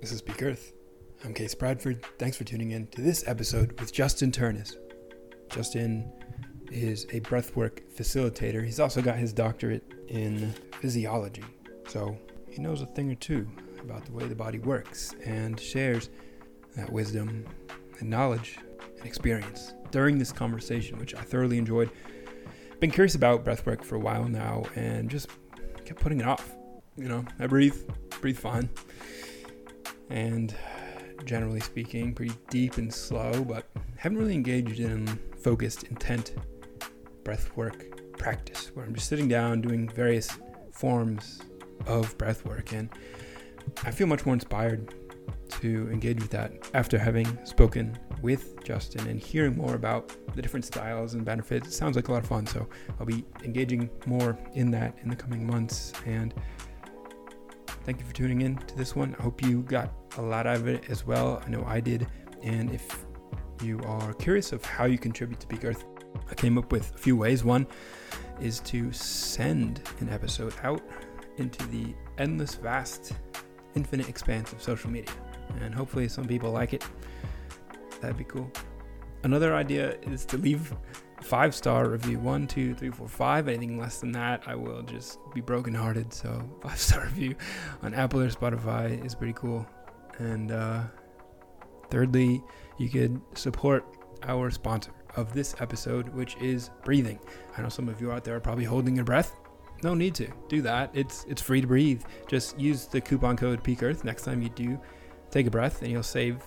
This is Peak Earth. I'm Case Bradford. Thanks for tuning in to this episode with Justin Ternes. Justin is a breathwork facilitator. He's also got his doctorate in physiology. So he knows a thing or two about the way the body works and shares that wisdom and knowledge and experience during this conversation, which I thoroughly enjoyed. Been curious about breathwork for a while now and just kept putting it off. You know, I breathe, breathe fine and generally speaking, pretty deep and slow, but haven't really engaged in focused, intent breath work practice where I'm just sitting down doing various forms of breath work. And I feel much more inspired to engage with that after having spoken with Justin and hearing more about the different styles and benefits. It sounds like a lot of fun. So I'll be engaging more in that in the coming months. And thank you for tuning in to this one. I hope you got a lot out of it as well. I know I did. And if you are curious of how you contribute to Peak Earth, I came up with a few ways. One is to send an episode out into the endless, vast, infinite expanse of social media. And hopefully, some people like it. That'd be cool. Another idea is to leave five star review one, two, three, four, five. Anything less than that, I will just be brokenhearted. So, five star review on Apple or Spotify is pretty cool. And uh, thirdly, you could support our sponsor of this episode, which is breathing. I know some of you out there are probably holding your breath. No need to do that. It's it's free to breathe. Just use the coupon code Peak Earth next time you do take a breath, and you'll save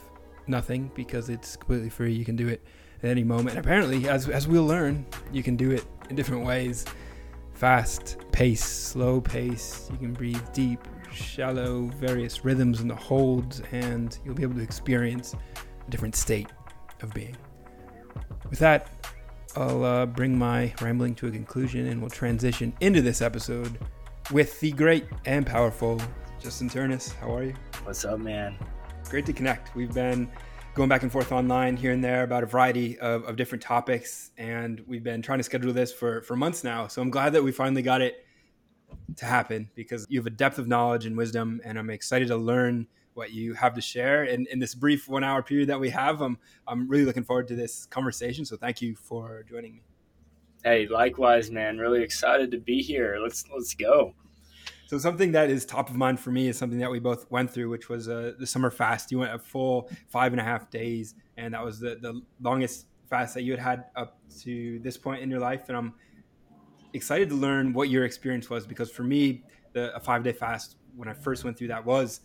nothing because it's completely free. You can do it at any moment. apparently, as as we'll learn, you can do it in different ways. Fast pace, slow pace. You can breathe deep, shallow, various rhythms in the holds, and you'll be able to experience a different state of being. With that, I'll uh, bring my rambling to a conclusion and we'll transition into this episode with the great and powerful Justin Ternes. How are you? What's up, man? Great to connect. We've been going back and forth online here and there about a variety of, of different topics, and we've been trying to schedule this for, for months now. So I'm glad that we finally got it to happen because you have a depth of knowledge and wisdom, and I'm excited to learn what you have to share in, in this brief one hour period that we have. I'm, I'm really looking forward to this conversation. So thank you for joining me. Hey, likewise, man. Really excited to be here. Let's let's go. So something that is top of mind for me is something that we both went through, which was uh, the summer fast. You went a full five and a half days, and that was the, the longest fast that you had had up to this point in your life. And I'm excited to learn what your experience was because for me, the a five day fast when I first went through that was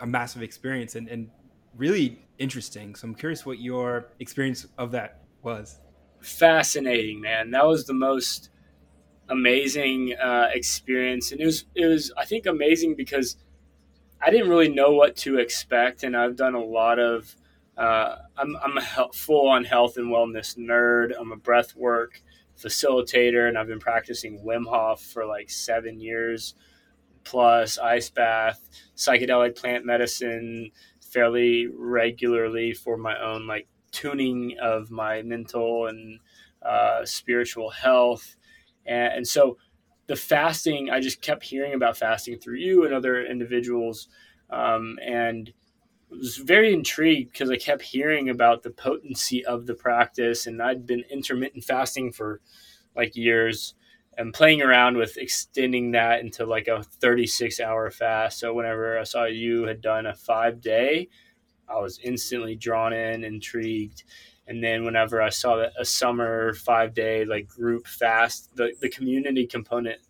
a massive experience and, and really interesting. So I'm curious what your experience of that was. Fascinating, man. That was the most amazing uh, experience, and it was it was I think amazing because I didn't really know what to expect, and I've done a lot of. Uh, I'm I'm a full on health and wellness nerd. I'm a breath work facilitator, and I've been practicing Wim Hof for like seven years plus ice bath, psychedelic plant medicine fairly regularly for my own like tuning of my mental and uh, spiritual health. And, and, so the fasting, I just kept hearing about fasting through you and other individuals. Um, and was very intrigued because I kept hearing about the potency of the practice. And I'd been intermittent fasting for like years and playing around with extending that into like a 36 hour fast. So whenever I saw you had done a five day, I was instantly drawn in, intrigued. And then whenever I saw a summer five day like group fast, the, the community component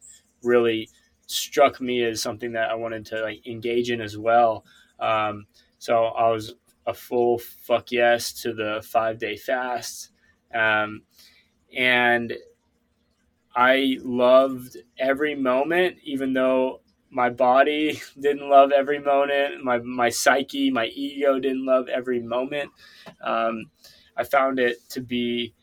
really struck me as something that I wanted to like engage in as well. Um, so I was a full fuck yes to the five day fast. Um, and I loved every moment, even though my body didn't love every moment. My my psyche, my ego didn't love every moment. Um, I found it to be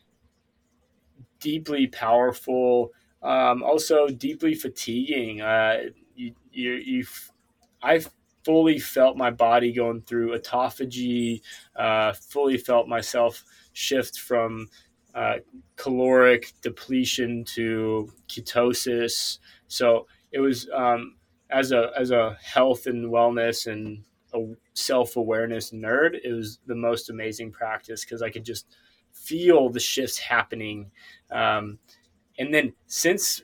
deeply powerful, um, also deeply fatiguing. Uh, you, you, I fully felt my body going through autophagy. Uh, fully felt myself shift from uh, caloric depletion to ketosis. So it was um, as a as a health and wellness and a self awareness nerd, it was the most amazing practice because I could just feel the shifts happening. Um, and then since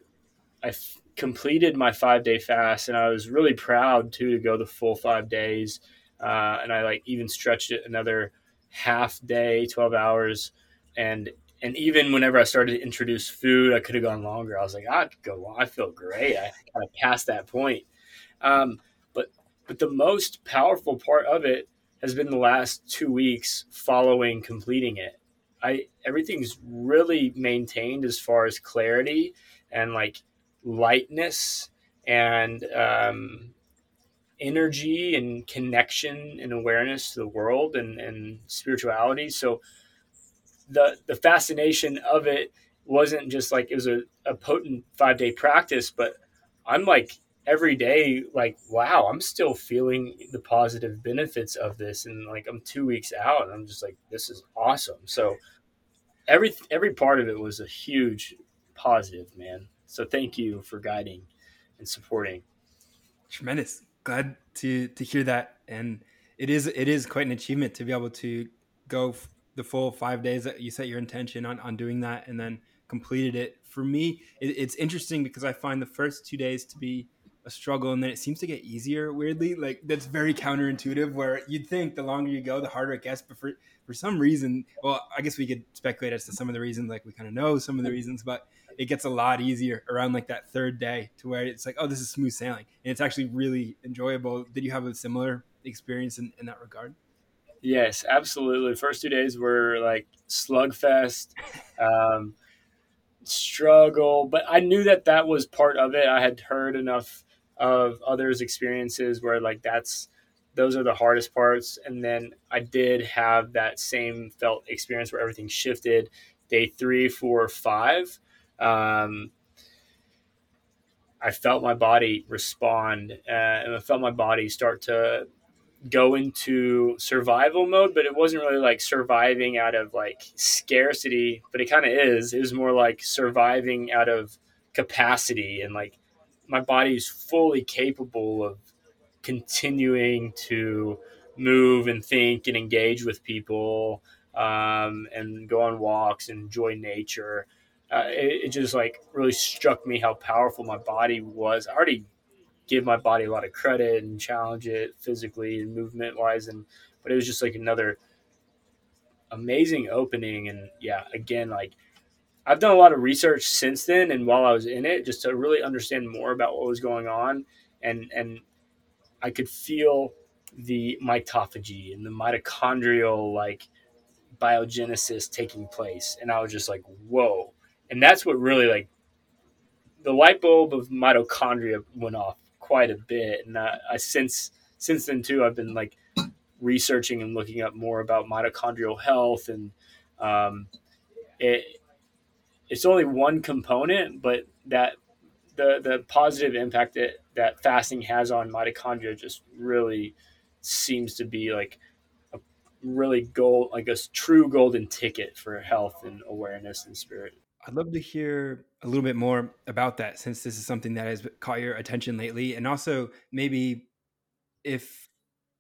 I f- completed my five day fast, and I was really proud too to go the full five days, uh, and I like even stretched it another half day, twelve hours, and and even whenever I started to introduce food, I could have gone longer. I was like, I could go. I feel great. I kind of passed that point. Um, but the most powerful part of it has been the last two weeks following completing it. I everything's really maintained as far as clarity and like lightness and um, energy and connection and awareness to the world and, and spirituality. So the the fascination of it wasn't just like it was a, a potent five day practice, but I'm like every day like wow i'm still feeling the positive benefits of this. And like i'm two weeks out and i'm just like this is awesome. So every every part of it was a huge positive man. So thank you for guiding and supporting. Tremendous. Glad to to hear that. And it is it is quite an achievement to be able to go the full five days that you set your intention on, on doing that and then completed it. For me, it, it's interesting because I find the first two days to be a struggle and then it seems to get easier weirdly like that's very counterintuitive where you'd think the longer you go the harder it gets but for for some reason well i guess we could speculate as to some of the reasons like we kind of know some of the reasons but it gets a lot easier around like that third day to where it's like oh this is smooth sailing and it's actually really enjoyable did you have a similar experience in, in that regard Yes, absolutely. First two days were like slugfest, um, struggle, but I knew that that was part of it. I had heard enough of others' experiences where like that's those are the hardest parts, and then I did have that same felt experience where everything shifted. Day three, four, five. Um, I felt my body respond, uh, and I felt my body start to go into survival mode, but it wasn't really like surviving out of like scarcity, but it kind of is. It was more like surviving out of capacity and like my body is fully capable of continuing to move and think and engage with people um, and go on walks and enjoy nature. Uh, it, it just like really struck me how powerful my body was. I already give my body a lot of credit and challenge it physically and movement wise and but it was just like another amazing opening and yeah again like I've done a lot of research since then and while I was in it just to really understand more about what was going on and and I could feel the mitophagy and the mitochondrial like biogenesis taking place. And I was just like whoa. And that's what really like the light bulb of mitochondria went off quite a bit, and I, I since since then too, I've been like researching and looking up more about mitochondrial health, and um, it it's only one component, but that the the positive impact that that fasting has on mitochondria just really seems to be like a really gold like a true golden ticket for health and awareness and spirit. I'd love to hear a little bit more about that since this is something that has caught your attention lately. And also maybe if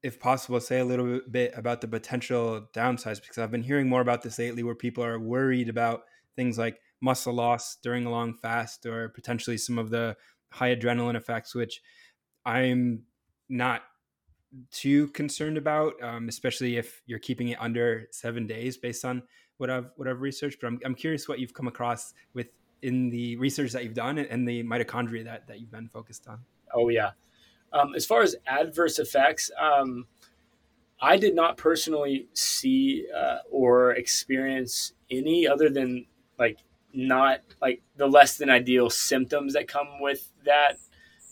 if possible say a little bit about the potential downsides because I've been hearing more about this lately where people are worried about things like muscle loss during a long fast or potentially some of the high adrenaline effects which I'm not too concerned about um, especially if you're keeping it under seven days based on what I've what I've researched, but I'm I'm curious what you've come across with in the research that you've done and the mitochondria that that you've been focused on. Oh yeah, um, as far as adverse effects, um, I did not personally see uh, or experience any other than like not like the less than ideal symptoms that come with that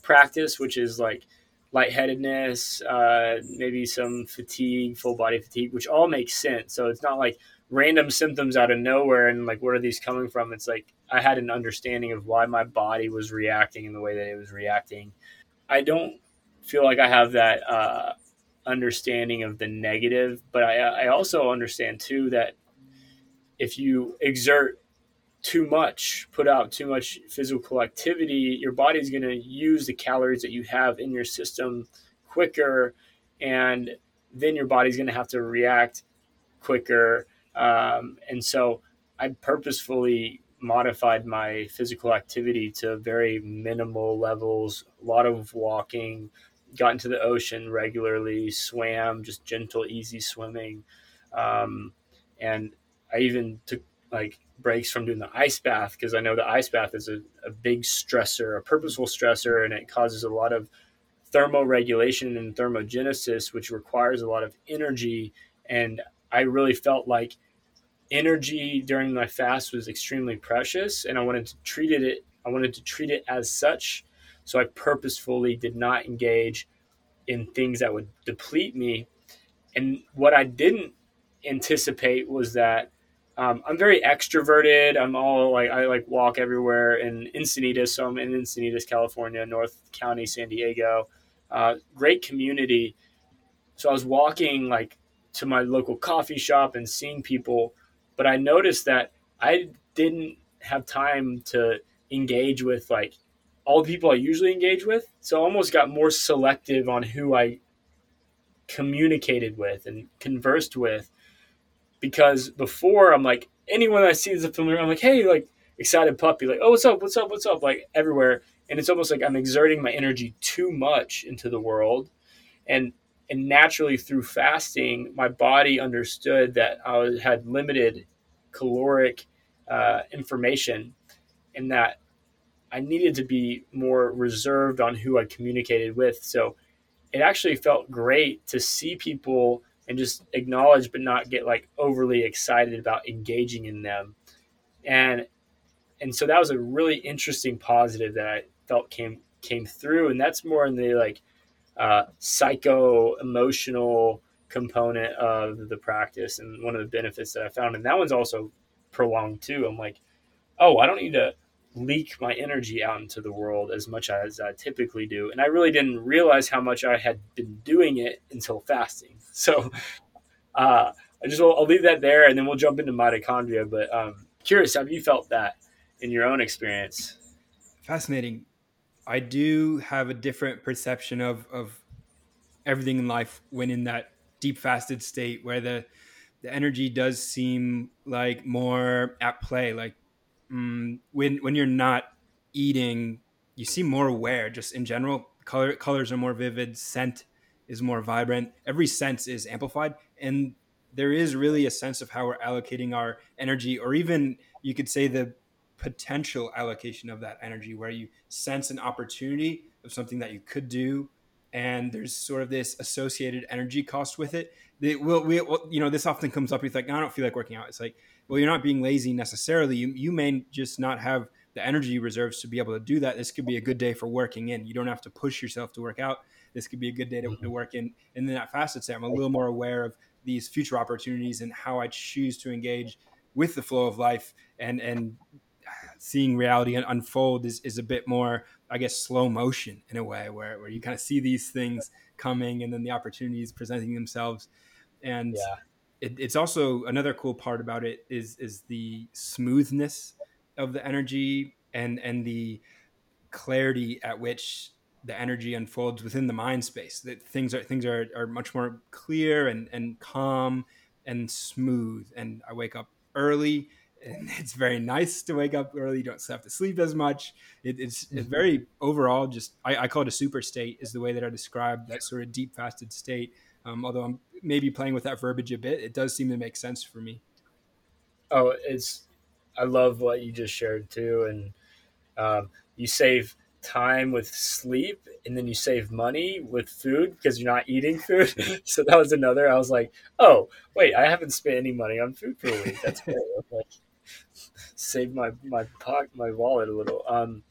practice, which is like lightheadedness, uh, maybe some fatigue, full body fatigue, which all makes sense. So it's not like random symptoms out of nowhere and like where are these coming from it's like i had an understanding of why my body was reacting in the way that it was reacting i don't feel like i have that uh, understanding of the negative but I, I also understand too that if you exert too much put out too much physical activity your body's going to use the calories that you have in your system quicker and then your body's going to have to react quicker. Um, and so I purposefully modified my physical activity to very minimal levels, a lot of walking, got into the ocean regularly, swam, just gentle, easy swimming. Um, and I even took like breaks from doing the ice bath because I know the ice bath is a, a big stressor, a purposeful stressor, and it causes a lot of thermoregulation and thermogenesis, which requires a lot of energy. And I really felt like energy during my fast was extremely precious, and I wanted to treat it. I wanted to treat it as such. So I purposefully did not engage in things that would deplete me. And what I didn't anticipate was that um, I'm very extroverted. I'm all like I like walk everywhere in Encinitas. So I'm in Encinitas, California, North County, San Diego. Uh, great community. So I was walking like to my local coffee shop and seeing people, but I noticed that I didn't have time to engage with like all the people I usually engage with. So I almost got more selective on who I communicated with and conversed with because before I'm like anyone I see is a familiar, I'm like, hey, like excited puppy, like, oh, what's up, what's up, what's up, like everywhere, and it's almost like I'm exerting my energy too much into the world, and and naturally through fasting, my body understood that I was, had limited caloric uh, information, and that I needed to be more reserved on who I communicated with. So it actually felt great to see people and just acknowledge but not get like overly excited about engaging in them. And and so that was a really interesting positive that i felt came came through and that's more in the like uh, psycho emotional component of the practice and one of the benefits that i found. And that one's also prolonged too. I'm like oh i don't need to leak my energy out into the world as much as I typically do. And I really didn't realize how much I had been doing it until fasting. So uh, I just will, I'll leave that there and then we'll jump into mitochondria. But um, curious, have you felt that in your own experience? Fascinating. I do have a different perception of, of everything in life when in that deep fasted state where the the energy does seem like more at play like mm, when when you're not eating, you seem more aware. Just in general, color colors are more vivid. Scent is more vibrant. Every sense is amplified, and there is really a sense of how we're allocating our energy, or even you could say the potential allocation of that energy, where you sense an opportunity of something that you could do and there's sort of this associated energy cost with it. It will, we, you know, this often comes up. It's like, I don't feel like working out. It's like, well, you're not being lazy necessarily. You, you may just not have the energy reserves to be able to do that. This could be a good day for working in. You don't have to push yourself to work out. This could be a good day to, to mm-hmm. work in. And then at fasted state, I'm a little more aware of these future opportunities and how I choose to engage with the flow of life and and seeing reality unfold is, is a bit more, I guess, slow motion in a way where, where you kind of see these things coming and then the opportunities presenting themselves. And yeah it, it's also another cool part about it is is the smoothness of the energy and and the clarity at which the energy unfolds within the mind space that things are things are, are much more clear and, and calm and smooth. And i wake up early and it's very nice to wake up early. You don't have to sleep as much. It, it's, mm-hmm. it's very overall just I, I, call it a super state is the way that i describe that sort of deep fasted state um, although I'm maybe playing with that verbiage a bit, it does seem to make sense for me. Oh, it's I love what you just shared too, and um, you save time with sleep, and then you save money with food because you're not eating food. so that was another. I was like, oh wait, I haven't spent any money on food for a week. That's great. like, save my my pocket, my wallet a little. Um,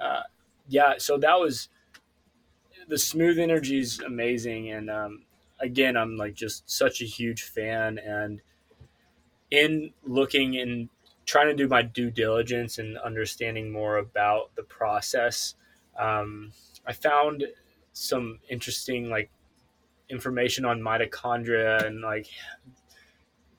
uh, yeah, so that was the smooth energy is amazing, and um, again, I'm like just such a huge fan. And in looking and trying to do my due diligence and understanding more about the process, um, I found some interesting like information on mitochondria and like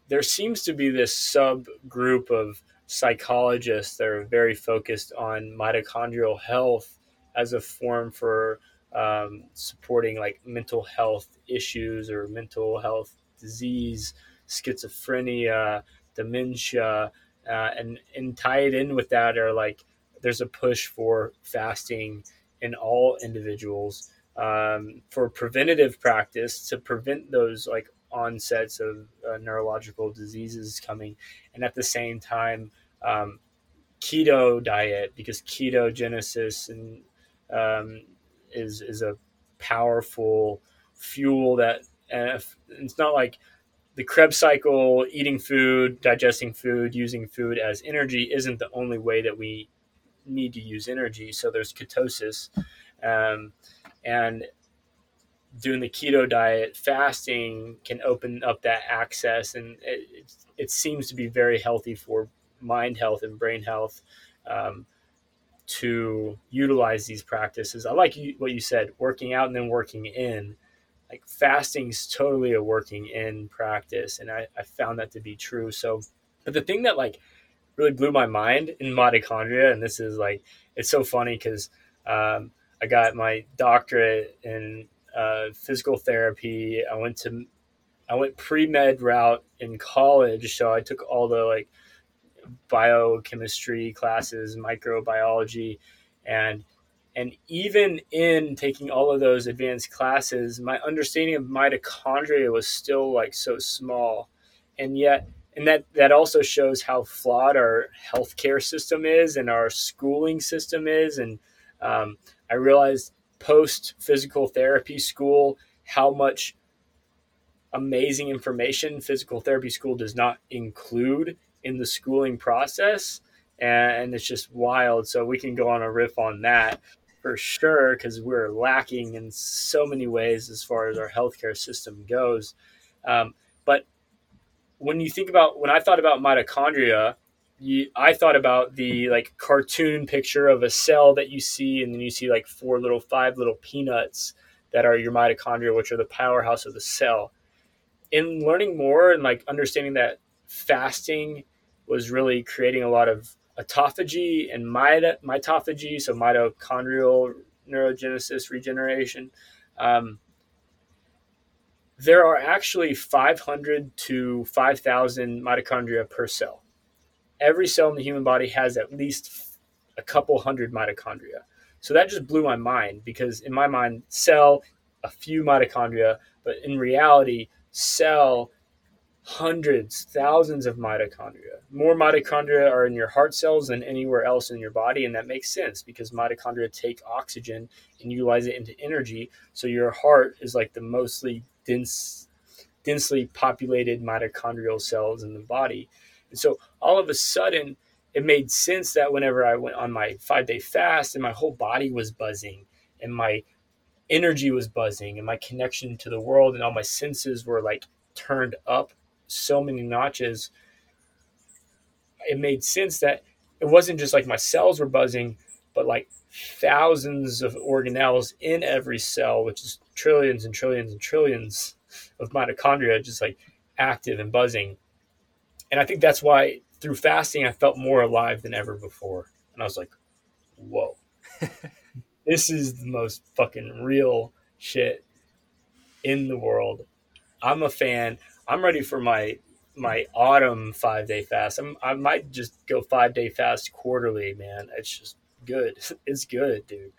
there seems to be this subgroup of psychologists that are very focused on mitochondrial health as a form for um, supporting like mental health issues or mental health disease, schizophrenia, dementia, uh, and and tie it in with that are like there's a push for fasting in all individuals um, for preventative practice to prevent those like onsets of uh, neurological diseases coming, and at the same time, um, keto diet because ketogenesis and um, is is a powerful fuel that it's not like the Krebs cycle, eating food, digesting food, using food as energy isn't the only way that we need to use energy. So there's ketosis, um, and doing the keto diet, fasting can open up that access, and it, it seems to be very healthy for mind health and brain health. Um, to utilize these practices. I like what you said, working out and then working in. Like fasting is totally a working in practice, and I, I found that to be true. So, but the thing that like really blew my mind in mitochondria, and this is like it's so funny because um, I got my doctorate in uh, physical therapy. I went to I went pre med route in college, so I took all the like biochemistry classes, microbiology, and and even in taking all of those advanced classes, my understanding of mitochondria was still like so small, and yet and that that also shows how flawed our healthcare system is and our schooling system is. And um, I realized post physical therapy school how much amazing information physical therapy school does not include in the schooling process and it's just wild. So we can go on a riff on that for sure because we're lacking in so many ways as far as our healthcare system goes. Um, but when you think about when i thought about mitochondria you, i thought about the like cartoon picture of a cell that you see and then you see like four little five little peanuts that are your mitochondria which are the powerhouse of the cell. In learning more and like understanding that fasting was really creating a lot of autophagy and mit- mitophagy, so mitochondrial neurogenesis regeneration. Um, there are actually 500 to 5,000 mitochondria per cell. Every cell in the human body has at least a couple hundred mitochondria. So that just blew my mind because in my mind, cell, a few mitochondria, but in reality, cell hundreds, thousands of mitochondria. More mitochondria are in your heart cells than anywhere else in your body, and that makes sense because mitochondria take oxygen and utilize it into energy. So your heart is like the mostly dense, densely populated mitochondrial cells in the body. And so all of a sudden, it made sense that whenever I went on my five day fast and my whole body was buzzing and my energy was buzzing and my connection to the world and all my senses were like turned up so many notches, it made sense that it wasn't just like my cells were buzzing, but like thousands of organelles in every cell, which is trillions and trillions and trillions of mitochondria just like active and buzzing. And I think that's why through fasting, I felt more alive than ever before. And I was like, whoa, this is the most fucking real shit in the world. I'm a fan. I'm ready for my my autumn five day fast. I'm, I might just go five day fast quarterly, man. It's just good. It's good, dude.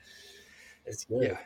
It's good. Yeah,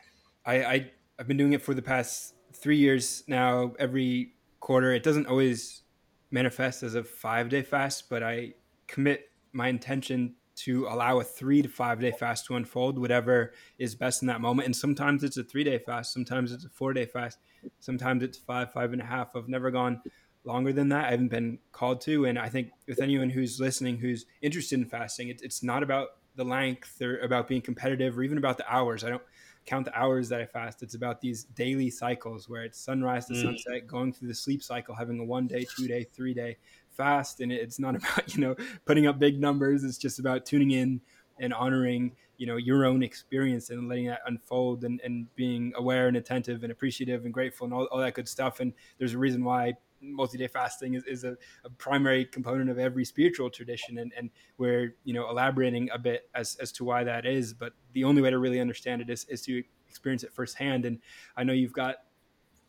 I, I I've been doing it for the past three years now. Every quarter, it doesn't always manifest as a five day fast, but I commit my intention to allow a three to five day fast to unfold, whatever is best in that moment. And sometimes it's a three day fast, sometimes it's a four day fast, sometimes it's five, five and a half. I've never gone longer than that. I haven't been called to. And I think with anyone who's listening who's interested in fasting, it, it's not about the length or about being competitive or even about the hours. I don't count the hours that I fast. It's about these daily cycles where it's sunrise to mm. sunset, going through the sleep cycle, having a one day, two day, three day fast and it's not about you know putting up big numbers. It's just about tuning in and honoring you know your own experience and letting that unfold and, and being aware and attentive and appreciative and grateful and all, all that good stuff. And there's a reason why multi-day fasting is, is a, a, primary component of every spiritual tradition and, and we're you know elaborating a bit as, as to why that is. But the only way to really understand it is, is to experience it firsthand. And I know you've got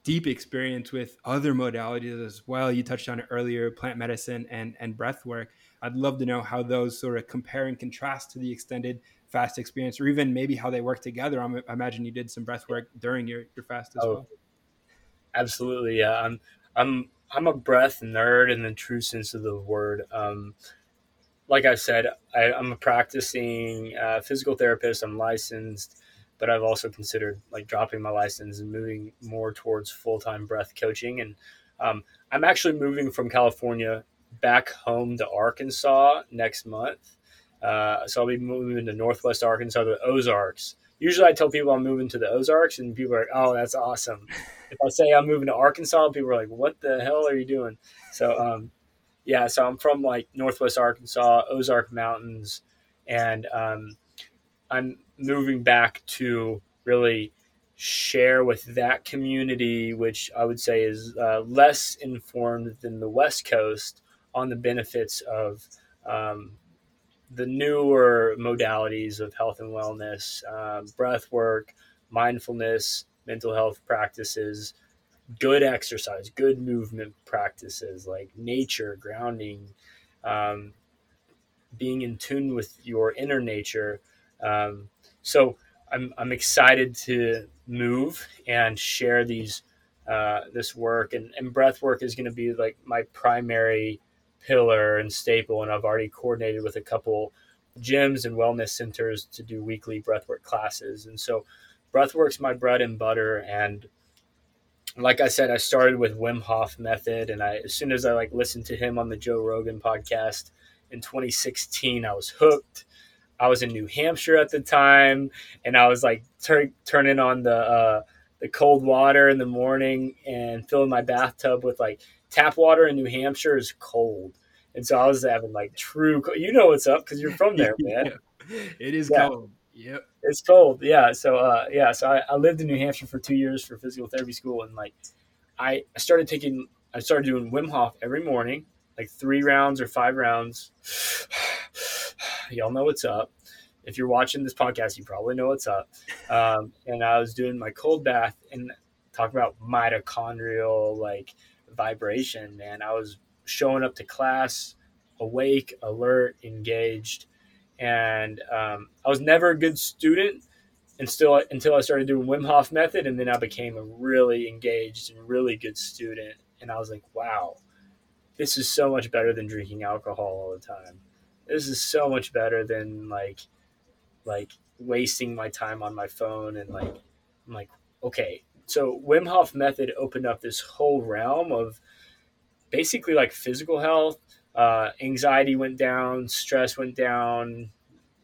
deep experience with other modalities as well. You touched on it earlier, plant medicine and and breath work. I'd love to know how those sort of compare and contrast to the extended fast experience, or even maybe how they work together. I'm, i imagine you did some breath work during your, your fast as oh, well. Absolutely, yeah. I'm I'm I'm a breath nerd in the true sense of the word. Um, like I said, I, am a practicing uh, physical therapist. I'm licensed, but I've also considered like dropping my license and moving more towards full time breath coaching. And um, I'm actually moving from California back home to Arkansas next month. Uh, so I'll be moving to Northwest Arkansas, the Ozarks. Usually, I tell people I'm moving to the Ozarks, and people are like, "Oh, that's awesome." if I say I'm moving to Arkansas, people are like, "What the hell are you doing?" So, um, yeah, so I'm from like Northwest Arkansas, Ozark Mountains, and um, I'm moving back to really share with that community, which I would say is uh, less informed than the West Coast on the benefits of um, the newer modalities of health and wellness, uh, breath work, mindfulness, mental health practices, good exercise, good movement practices like nature, grounding, um, being in tune with your inner nature. Um, so I'm, I'm excited to move and share these uh, this work. And, and breath work is going to be like my primary pillar and staple. And I've already coordinated with a couple gyms and wellness centers to do weekly breathwork classes. And so breathwork's my bread and butter. And like I said, I started with Wim Hof method, and I as soon as I like listened to him on the Joe Rogan podcast in 2016, I was hooked. I was in New Hampshire at the time, and I was like tur- turning on the uh, the cold water in the morning and filling my bathtub with like tap water in New Hampshire is cold, and so I was having like true. You know what's up because you're from there, man. It is yeah. cold. Yep. It's cold. Yeah. So uh, yeah. So I, I lived in New Hampshire for two years for physical therapy school, and like I, I started taking, I started doing Wim Hof every morning, like three rounds or five rounds. Y'all know what's up. If you're watching this podcast, you probably know what's up. Um, and I was doing my cold bath and talk about mitochondrial like vibration. Man, I was showing up to class awake, alert, engaged and um, I was never a good student until until I started doing Wim Hof method, and then I became a really engaged and really good student. And I was like, wow, this is so much better than drinking alcohol all the time. This is so much better than like like wasting my time on my phone and like I'm like okay. So Wim Hof method opened up this whole realm of basically like physical health, uh, anxiety went down, stress went down,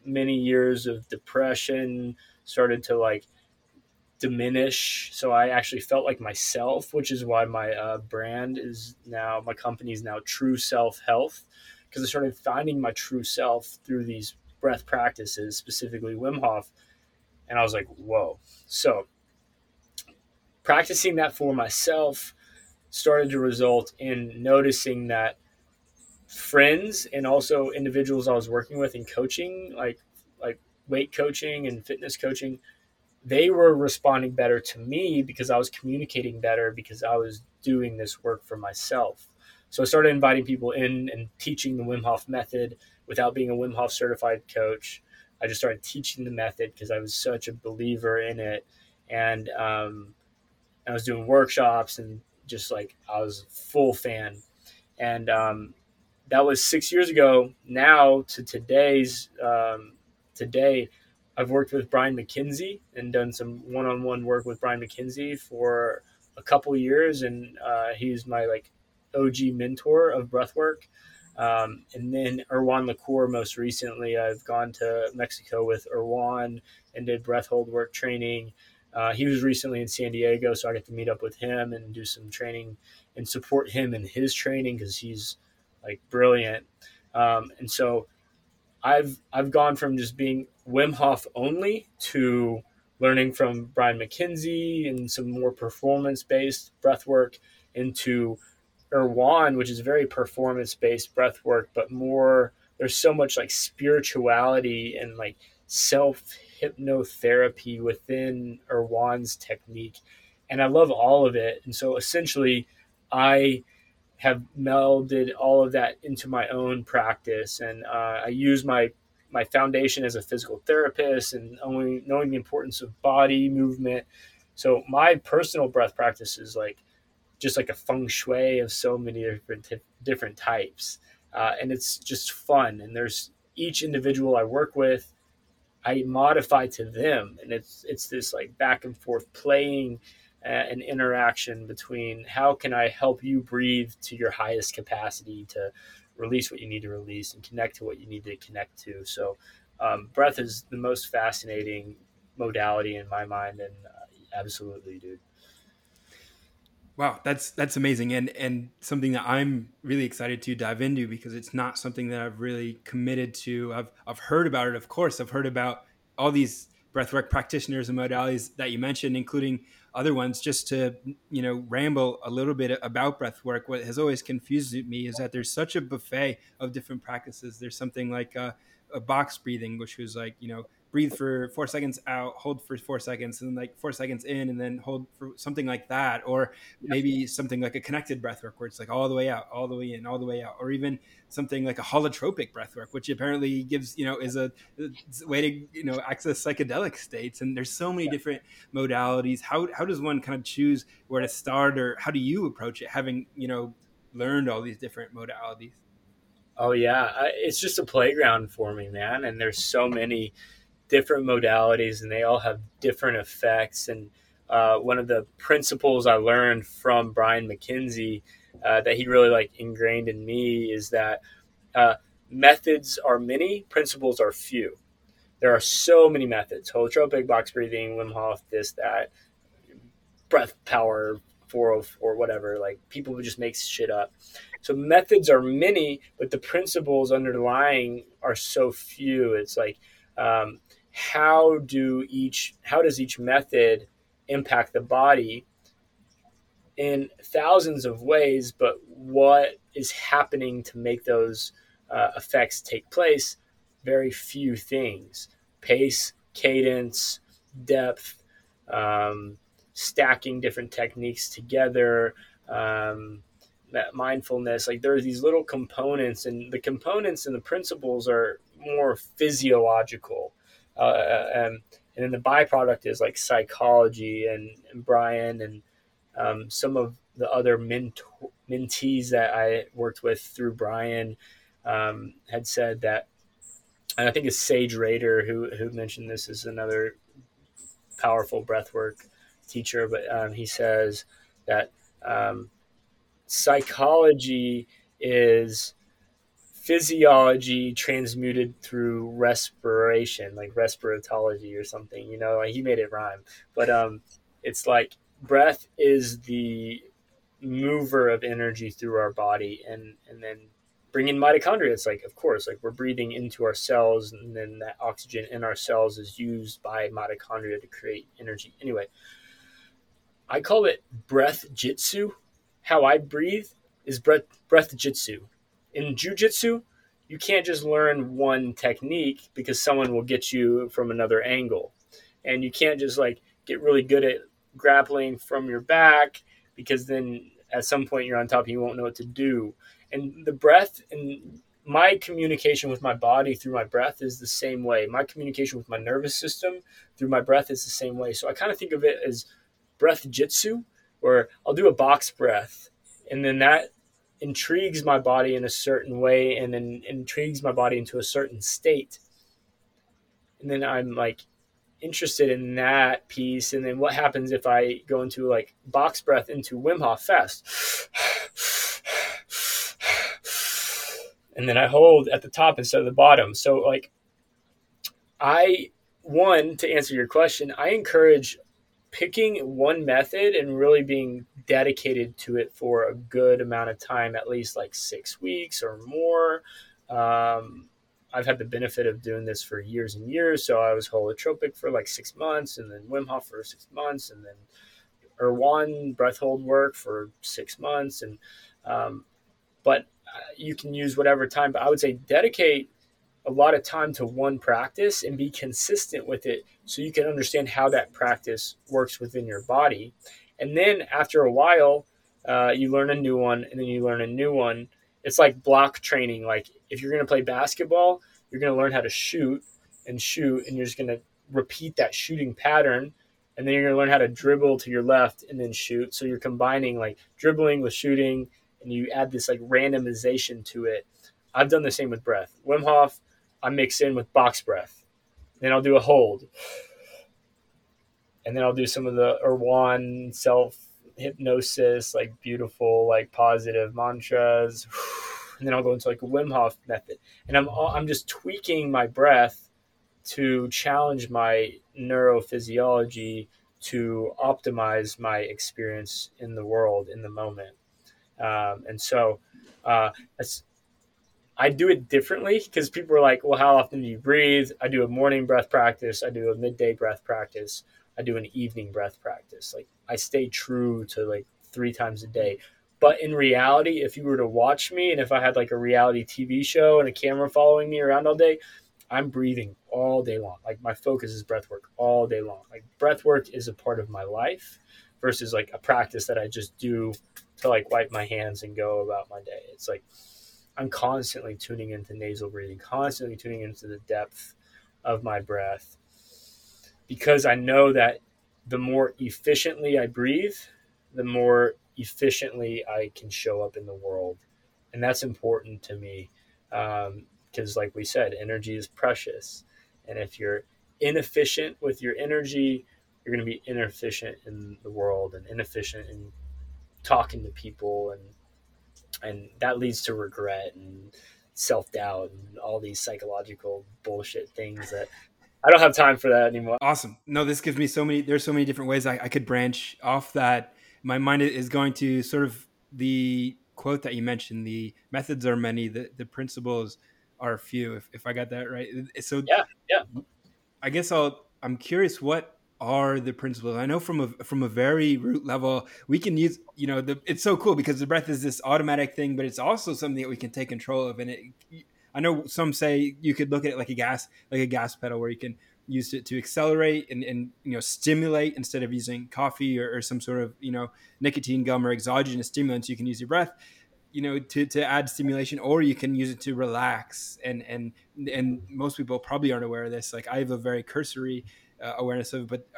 many years of depression started to like diminish. So I actually felt like myself, which is why my uh, brand is now, my company is now True Self Health, because I started finding my true self through these breath practices, specifically Wim Hof. And I was like, whoa. So practicing that for myself started to result in noticing that friends and also individuals I was working with in coaching, like like weight coaching and fitness coaching, they were responding better to me because I was communicating better because I was doing this work for myself. So I started inviting people in and teaching the Wim Hof method without being a Wim Hof certified coach. I just started teaching the method because I was such a believer in it, and um, I was doing workshops and just like I was full fan. And um, that was six years ago. Now to today's um, today, I've worked with Brian McKenzie and done some one-on-one work with Brian McKenzie for a couple years, and uh, he's my like OG mentor of breathwork. Um, and then Erwan Le Corre, most recently, I've gone to Mexico with Erwan and did breath hold work training. Uh, he was recently in San Diego, so I get to meet up with him and do some training and support him in his training because he's like brilliant. Um, and so I've I've gone from just being Wim Hof only to learning from Brian McKenzie and some more performance based breath work into Erwan, which is very performance based breath work, but more there's so much like spirituality and like self hypnotherapy within Erwan's technique. And I love all of it. And so essentially, I have melded all of that into my own practice. And uh, I use my my foundation as a physical therapist and only knowing the importance of body movement. So my personal breath practice is like just like a feng shui of so many different different types, uh, and it's just fun. And there's each individual I work with I modify to them, and it's it's this like back and forth playing uh, an interaction between how can I help you breathe to your highest capacity to release what you need to release and connect to what you need to connect to. So, um, breath is the most fascinating modality in my mind, and uh, absolutely, dude. Wow, that's that's amazing, and and something that I'm really excited to dive into because it's not something that I've really committed to. I've I've heard about it, of course. I've heard about all these breathwork practitioners and modalities that you mentioned, including other ones. Just to you know ramble a little bit about breathwork. What has always confused me is that there's such a buffet of different practices. There's something like a, a box breathing, which was like you know breathe for four seconds out, hold for four seconds, and then like four seconds in, and then hold for something like that, or maybe something like a connected breath work where it's like all the way out, all the way in, all the way out, or even something like a holotropic breath work, which apparently gives you know is a, a way to you know access psychedelic states. And there's so many yeah. different modalities. How how does one kind of choose where to start, or how do you approach it, having you know learned all these different modalities? Oh yeah, it's just a playground for me, man. And there's so many different modalities and they all have different effects. And uh, one of the principles I learned from Brian McKenzie uh, that he really like ingrained in me is that uh, methods are many, principles are few. There are so many methods: holotropic, box breathing, Wim Hof, this, that, breath power, four or whatever. Like people just make shit up. So methods are many, but the principles underlying are so few. It's like um, how do each how does each method impact the body in thousands of ways but what is happening to make those uh, effects take place? Very few things. Pace cadence depth um, stacking different techniques together um, mindfulness like there are these little components and the components and the principles are more physiological and, and then the byproduct is like psychology and, and Brian and um, some of the other mentees that I worked with through Brian um, had said that, and I think it's Sage Rader who who mentioned this is another powerful breathwork teacher, but um, he says that um, psychology is physiology transmuted through respiration, like respiratology or something. You know, he made it rhyme, but um, it's like breath is the mover of energy through our body, and and then bring in mitochondria. It's like, of course, like we're breathing into our cells, and then that oxygen in our cells is used by mitochondria to create energy. Anyway, I call it breath jitsu. How I breathe is breath breath jitsu in jujitsu, you can't just learn one technique because someone will get you from another angle. And you can't just like get really good at grappling from your back because then at some point you're on top and you won't know what to do. And the breath and my communication with my body through my breath is the same way. My communication with my nervous system through my breath is the same way. So I kind of think of it as breath jitsu, where I'll do a box breath and then that intrigues my body in a certain way and then intrigues my body into a certain state. And then I'm like interested in that piece. And then what happens if I go into like box breath into Wim Hof fast? and then I hold at the top instead of the bottom. So like I one to answer your question, I encourage picking one method and really being dedicated to it for a good amount of time, at least like six weeks or more. Um, I've had the benefit of doing this for years and years. So I was holotropic for like six months, and then Wim Hof for six months, and then Erwan breath hold work for six months, and um, but uh, you can use whatever time. But I would say dedicate a lot of time to one practice and be consistent with it so you can understand how that practice works within your body. And then after a while, uh, you learn a new one and then you learn a new one. It's like block training. Like if you're going to play basketball, you're going to learn how to shoot and shoot, and you're just going to repeat that shooting pattern. And then you're going to learn how to dribble to your left and then shoot. So you're combining like dribbling with shooting, and you add this like randomization to it. I've done the same with breath. Wim Hof, I mix in with box breath. Then I'll do a hold. And then I'll do some of the Erwan self hypnosis, like beautiful, like positive mantras. And then I'll go into like a Wim Hof method. And I'm, I'm just tweaking my breath to challenge my neurophysiology to optimize my experience in the world in the moment. Um, and so uh, I do it differently because people are like, well, how often do you breathe? I do a morning breath practice. I do a midday breath practice. I do an evening breath practice. Like I stay true to like three times a day. But in reality, if you were to watch me and if I had like a reality TV show and a camera following me around all day, I'm breathing all day long. Like my focus is breath work all day long. Like breath work is a part of my life versus like a practice that I just do to like wipe my hands and go about my day. It's like I'm constantly tuning into nasal breathing, constantly tuning into the depth of my breath because I know that the more efficiently I breathe, the more efficiently I can show up in the world. And that's important to me because, um, like we said, energy is precious. And if you're inefficient with your energy, you're going to be inefficient in the world and inefficient in talking to people and and that leads to regret and self doubt and all these psychological bullshit things that I don't have time for that anymore. Awesome. No, this gives me so many. There's so many different ways I, I could branch off that. My mind is going to sort of the quote that you mentioned. The methods are many. The the principles are few. If if I got that right. So yeah, yeah. I guess I'll. I'm curious what are the principles. I know from a from a very root level, we can use. You know, the, it's so cool because the breath is this automatic thing, but it's also something that we can take control of. And it, I know some say you could look at it like a gas, like a gas pedal, where you can use it to accelerate and, and you know stimulate instead of using coffee or, or some sort of you know nicotine gum or exogenous stimulants. You can use your breath you know to, to add stimulation or you can use it to relax and and and most people probably aren't aware of this like i have a very cursory uh, awareness of. But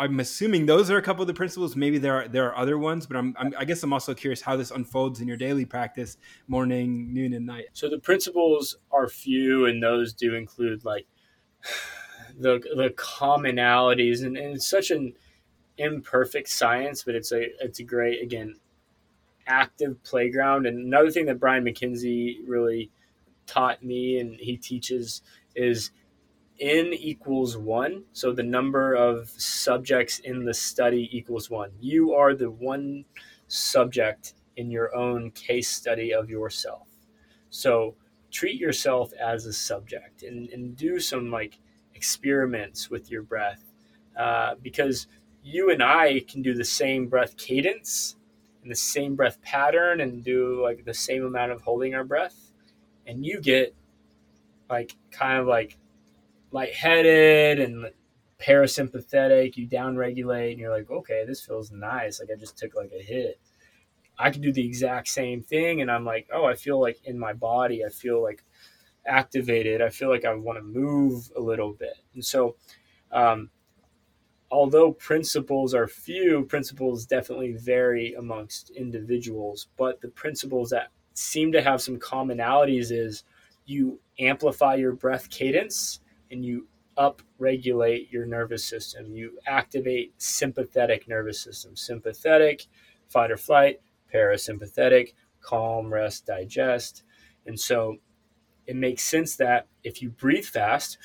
I'm assuming those are a couple of the principles. Maybe there are there are other ones, but I'm, I'm, i guess I'm also curious how this unfolds in your daily practice, morning, noon, and night. So the principles are few, and those do include like the the commonalities, and, and it's such an imperfect science, but it's a it's a great again active playground. And another thing that Brian McKenzie really taught me, and he teaches is n equals one. So the number of subjects in the study equals one. You are the one subject in your own case study of yourself. So treat yourself as a subject and, and do some like experiments with your breath uh, because you and I can do the same breath cadence and the same breath pattern and do like the same amount of holding our breath. And you get like kind of like lightheaded and parasympathetic, you downregulate, and you're like, okay, this feels nice. Like I just took like a hit. I can do the exact same thing, and I'm like, oh, I feel like in my body, I feel like activated. I feel like I want to move a little bit. And so, um, although principles are few, principles definitely vary amongst individuals. But the principles that seem to have some commonalities is you amplify your breath cadence and you upregulate your nervous system. You activate sympathetic nervous system. Sympathetic, fight or flight, parasympathetic, calm, rest, digest. And so it makes sense that if you breathe fast,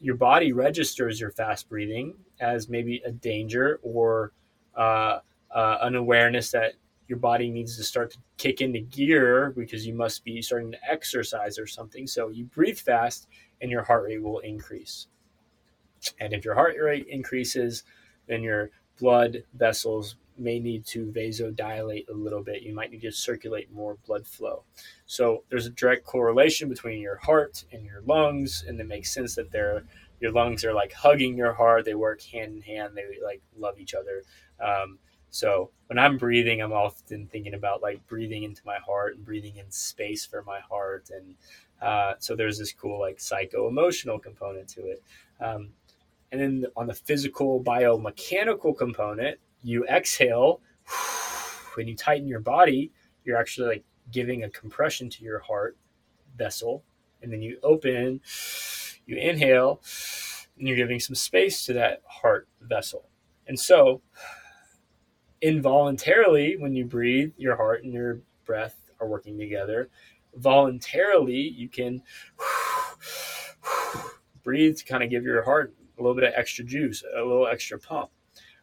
your body registers your fast breathing as maybe a danger or uh, uh, an awareness that your body needs to start to kick into gear because you must be starting to exercise or something. So you breathe fast and your heart rate will increase. And if your heart rate increases, then your blood vessels may need to vasodilate a little bit. You might need to circulate more blood flow. So there's a direct correlation between your heart and your lungs, and it makes sense that they're your lungs are like hugging your heart. They work hand in hand. They like love each other. Um, so when I'm breathing, I'm often thinking about like breathing into my heart and breathing in space for my heart. And uh, so there's this cool like psycho emotional component to it. Um, and then on the physical biomechanical component, you exhale. When you tighten your body, you're actually like giving a compression to your heart vessel. And then you open, you inhale, and you're giving some space to that heart vessel. And so, involuntarily, when you breathe, your heart and your breath are working together. Voluntarily, you can breathe to kind of give your heart a little bit of extra juice, a little extra pump.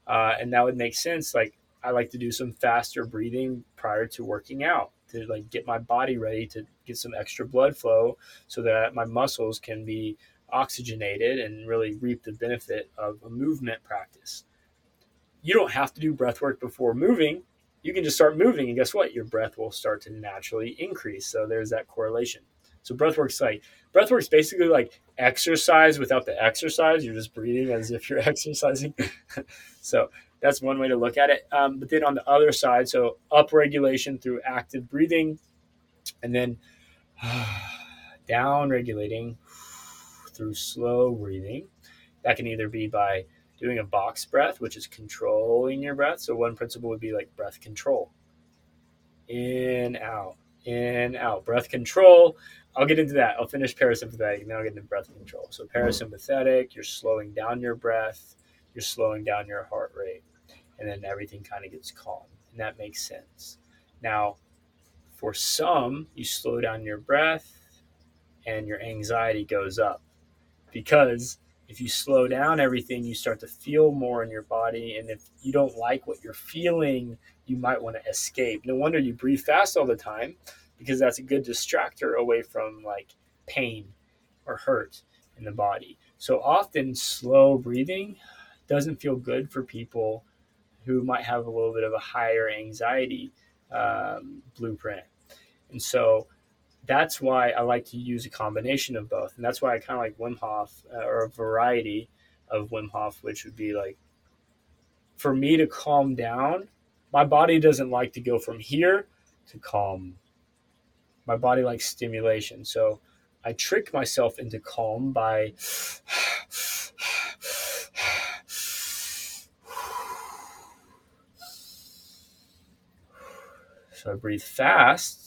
Uh, and that would make sense. Like I like to do some faster breathing prior to working out to like get my body ready to get some extra blood flow so that my muscles can be oxygenated and really reap the benefit of a movement practice. You don't have to do breath work before moving. You can just start moving, and guess what? Your breath will start to naturally increase. So there's that correlation. So breathwork's like breathwork's basically like exercise without the exercise. You're just breathing as if you're exercising. so that's one way to look at it. Um, but then on the other side, so up regulation through active breathing, and then down regulating through slow breathing. That can either be by doing a box breath, which is controlling your breath. So one principle would be like breath control. In, out, in, out. Breath control I'll get into that. I'll finish parasympathetic and then I'll get into breath control. So parasympathetic, you're slowing down your breath, you're slowing down your heart rate, and then everything kind of gets calm. And that makes sense. Now, for some, you slow down your breath and your anxiety goes up because if you slow down everything, you start to feel more in your body. And if you don't like what you're feeling, you might want to escape. No wonder you breathe fast all the time because that's a good distractor away from like pain or hurt in the body. So often, slow breathing doesn't feel good for people who might have a little bit of a higher anxiety um, blueprint. And so that's why I like to use a combination of both. And that's why I kind of like Wim Hof uh, or a variety of Wim Hof, which would be like for me to calm down, my body doesn't like to go from here to calm my body likes stimulation. So I trick myself into calm by So I breathe fast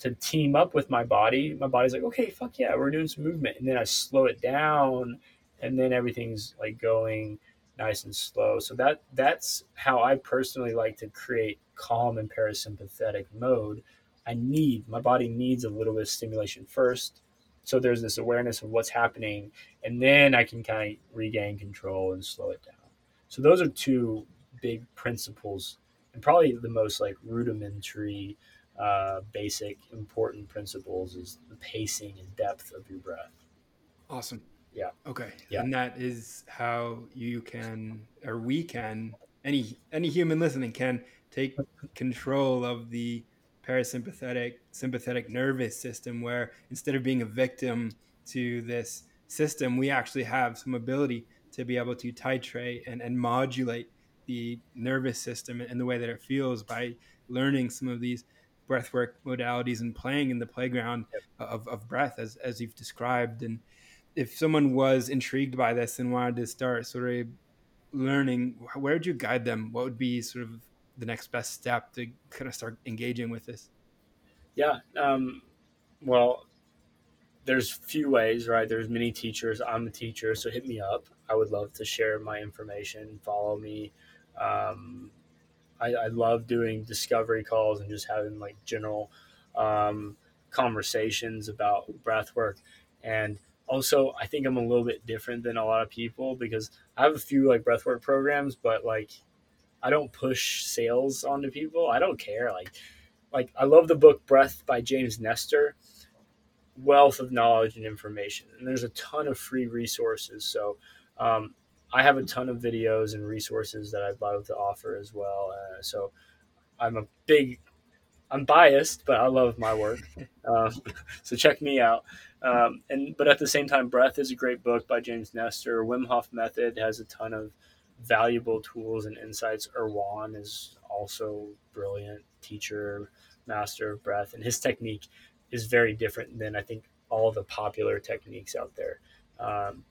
to team up with my body. My body's like, okay, fuck yeah, we're doing some movement. And then I slow it down and then everything's like going nice and slow. So that that's how I personally like to create calm and parasympathetic mode I need, my body needs a little bit of stimulation first. So there's this awareness of what's happening, and then I can kind of regain control and slow it down. So those are two big principles, and probably the most like rudimentary, uh, basic, important principles is the pacing and depth of your breath. Awesome. Yeah. Okay. Yeah. And that is how you can, or we can, any any human listening can take control of the parasympathetic sympathetic nervous system where instead of being a victim to this system we actually have some ability to be able to titrate and, and modulate the nervous system and the way that it feels by learning some of these breathwork modalities and playing in the playground of, of breath as, as you've described and if someone was intrigued by this and wanted to start sort of learning where would you guide them what would be sort of the next best step to kind of start engaging with this? Yeah. Um, well, there's few ways, right? There's many teachers. I'm a teacher, so hit me up. I would love to share my information. Follow me. Um, I, I, love doing discovery calls and just having like general um, conversations about breath work. And also, I think I'm a little bit different than a lot of people because I have a few like breathwork programs, but like I don't push sales onto people. I don't care. Like, like I love the book Breath by James Nestor. Wealth of knowledge and information, and there's a ton of free resources. So, um, I have a ton of videos and resources that I'd love to offer as well. Uh, so I'm a big, I'm biased, but I love my work. Um, so check me out. Um, and but at the same time, Breath is a great book by James Nestor. Wim Hof Method has a ton of valuable tools and insights. Erwan is also brilliant teacher, master of breath, and his technique is very different than I think all the popular techniques out there. Um,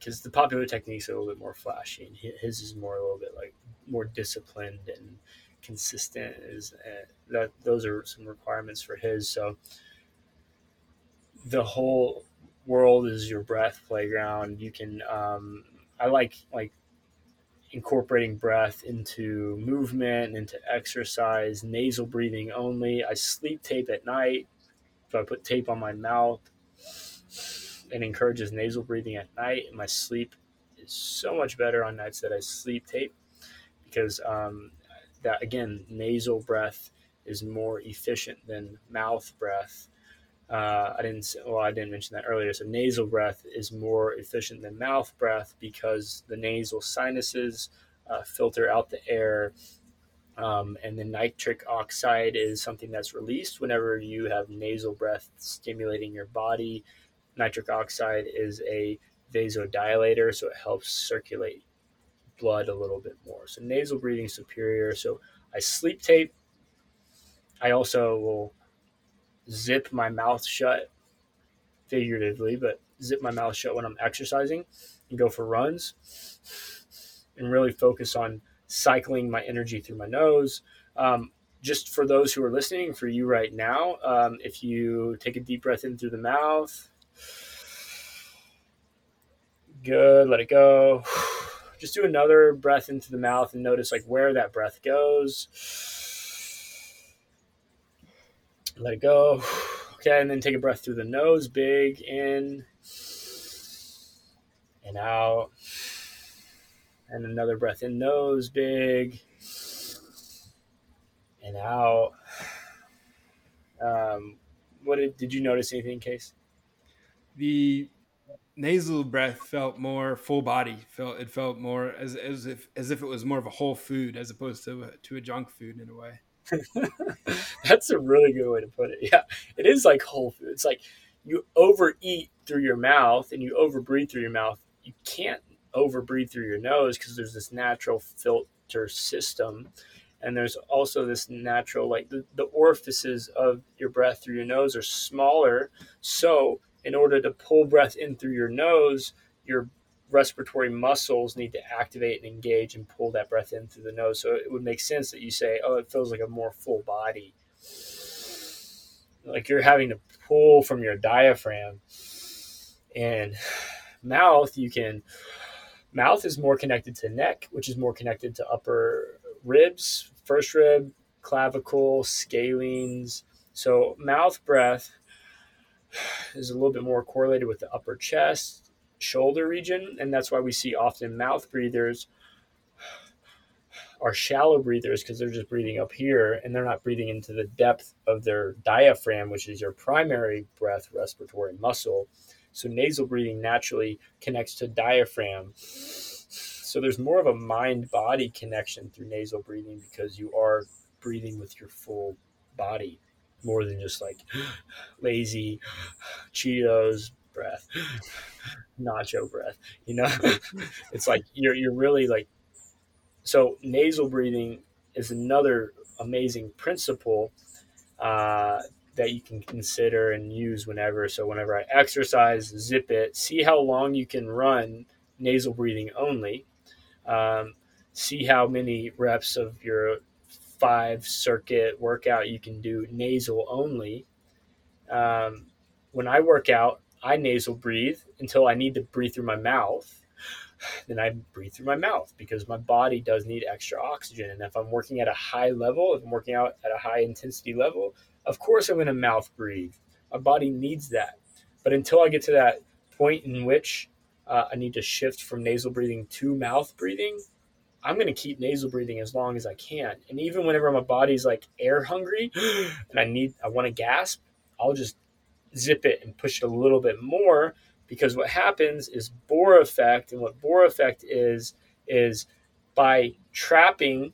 because the popular techniques are a little bit more flashy, and his is more a little bit like more disciplined and consistent. Is uh, that those are some requirements for his. So the whole world is your breath playground. You can um, I like like incorporating breath into movement, into exercise, nasal breathing only. I sleep tape at night. So I put tape on my mouth and encourages nasal breathing at night. And my sleep is so much better on nights that I sleep tape because um, that again, nasal breath is more efficient than mouth breath. Uh, I didn't well, I didn't mention that earlier. So nasal breath is more efficient than mouth breath because the nasal sinuses uh, filter out the air, um, and the nitric oxide is something that's released whenever you have nasal breath stimulating your body. Nitric oxide is a vasodilator, so it helps circulate blood a little bit more. So nasal breathing superior. So I sleep tape. I also will zip my mouth shut, figuratively, but zip my mouth shut when I'm exercising and go for runs and really focus on cycling my energy through my nose. Um, just for those who are listening, for you right now, um, if you take a deep breath in through the mouth, good, let it go. Just do another breath into the mouth and notice like where that breath goes let it go. Okay, and then take a breath through the nose, big in and out. And another breath in, nose, big and out. Um, what did, did you notice anything, Case? The nasal breath felt more full body. Felt it felt more as as if as if it was more of a whole food as opposed to a, to a junk food in a way. That's a really good way to put it. Yeah, it is like whole food. It's like you overeat through your mouth and you overbreathe through your mouth. You can't overbreathe through your nose because there's this natural filter system. And there's also this natural, like the, the orifices of your breath through your nose are smaller. So, in order to pull breath in through your nose, your respiratory muscles need to activate and engage and pull that breath in through the nose. So it would make sense that you say, oh, it feels like a more full body. Like you're having to pull from your diaphragm. And mouth, you can, mouth is more connected to neck, which is more connected to upper ribs, first rib, clavicle, scalenes. So mouth breath is a little bit more correlated with the upper chest shoulder region, and that's why we see often mouth breathers are shallow breathers because they're just breathing up here and they're not breathing into the depth of their diaphragm, which is your primary breath respiratory muscle. So nasal breathing naturally connects to diaphragm. So there's more of a mind body connection through nasal breathing because you are breathing with your full body more than just like lazy Cheetos breath nacho breath. You know, it's like you're you're really like so nasal breathing is another amazing principle uh, that you can consider and use whenever. So whenever I exercise, zip it. See how long you can run nasal breathing only. Um, see how many reps of your five circuit workout you can do nasal only. Um, when I work out, I nasal breathe until I need to breathe through my mouth. Then I breathe through my mouth because my body does need extra oxygen. And if I'm working at a high level, if I'm working out at a high intensity level, of course I'm going to mouth breathe. My body needs that. But until I get to that point in which uh, I need to shift from nasal breathing to mouth breathing, I'm going to keep nasal breathing as long as I can. And even whenever my body's like air hungry and I need, I want to gasp, I'll just zip it and push it a little bit more because what happens is Bohr effect, and what Bohr effect is is by trapping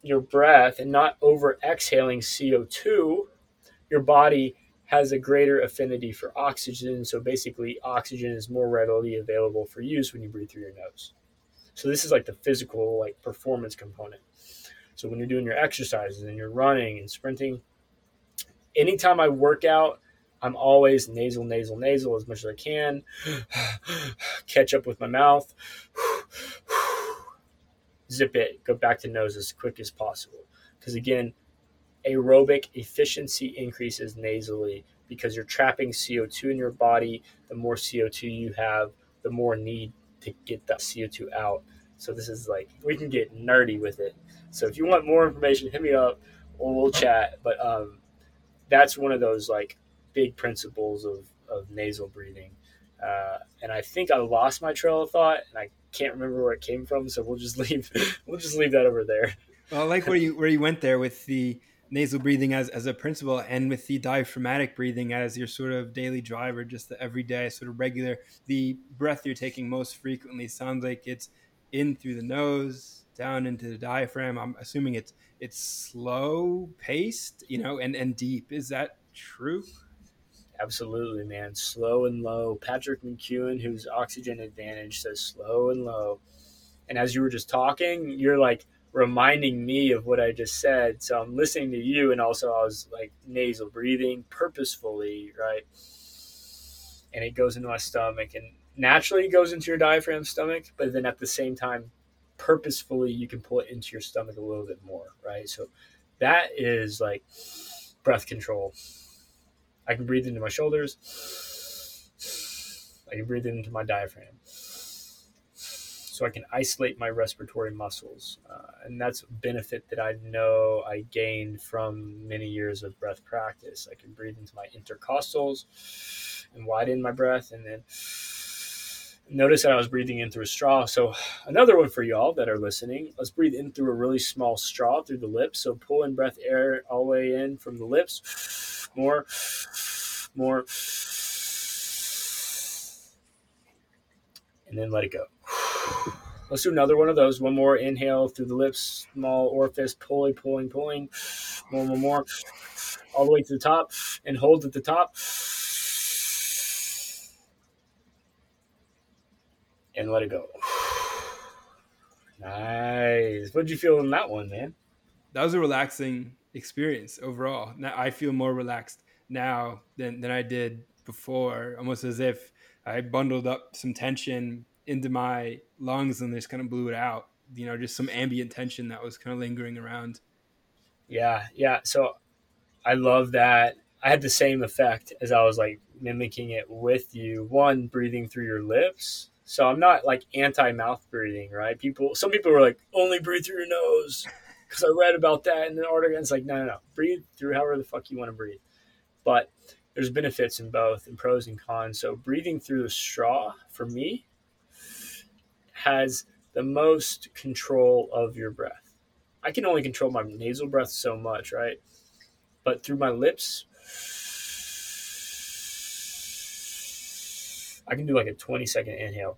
your breath and not over exhaling CO2, your body has a greater affinity for oxygen. So basically, oxygen is more readily available for use when you breathe through your nose. So this is like the physical, like performance component. So when you're doing your exercises and you're running and sprinting, anytime I work out, I'm always nasal, nasal, nasal as much as I can. Catch up with my mouth. Zip it. Go back to nose as quick as possible. Because again, aerobic efficiency increases nasally because you're trapping CO2 in your body. The more CO2 you have, the more need to get that CO2 out. So this is like we can get nerdy with it. So if you want more information, hit me up or we'll chat. But um, that's one of those like big principles of, of nasal breathing. Uh, and I think I lost my trail of thought, and I can't remember where it came from. So we'll just leave we'll just leave that over there. Well, I like where you where you went there with the nasal breathing as, as a principle and with the diaphragmatic breathing as your sort of daily driver, just the everyday sort of regular. The breath you're taking most frequently sounds like it's in through the nose, down into the diaphragm. I'm assuming it's it's slow paced, you know, and and deep. Is that true? Absolutely, man. Slow and low. Patrick McKeown, who's Oxygen Advantage, says slow and low. And as you were just talking, you're like reminding me of what I just said. So I'm listening to you, and also I was like nasal breathing purposefully, right? And it goes into my stomach, and naturally it goes into your diaphragm stomach, but then at the same time, purposefully you can pull it into your stomach a little bit more, right? So that is like breath control. I can breathe into my shoulders. I can breathe into my diaphragm. So I can isolate my respiratory muscles. Uh, and that's a benefit that I know I gained from many years of breath practice. I can breathe into my intercostals and widen my breath and then notice that I was breathing in through a straw. So another one for y'all that are listening, let's breathe in through a really small straw through the lips. So pull in breath air all the way in from the lips. More, more. And then let it go. Let's do another one of those. One more inhale through the lips, small orifice, pulling, pulling, pulling. More, more, more. All the way to the top and hold at the top and let it go. Nice. What did you feel in that one, man? That was a relaxing experience overall. Now I feel more relaxed now than than I did before, almost as if I bundled up some tension into my lungs and just kind of blew it out. You know, just some ambient tension that was kind of lingering around. Yeah, yeah. So I love that. I had the same effect as I was like mimicking it with you. One, breathing through your lips so I'm not like anti mouth breathing, right? People, some people were like, only breathe through your nose because I read about that in the article. And It's like, no, no, no, breathe through however the fuck you want to breathe. But there's benefits in both and pros and cons. So breathing through the straw for me has the most control of your breath. I can only control my nasal breath so much, right? But through my lips, I can do like a 20 second inhale.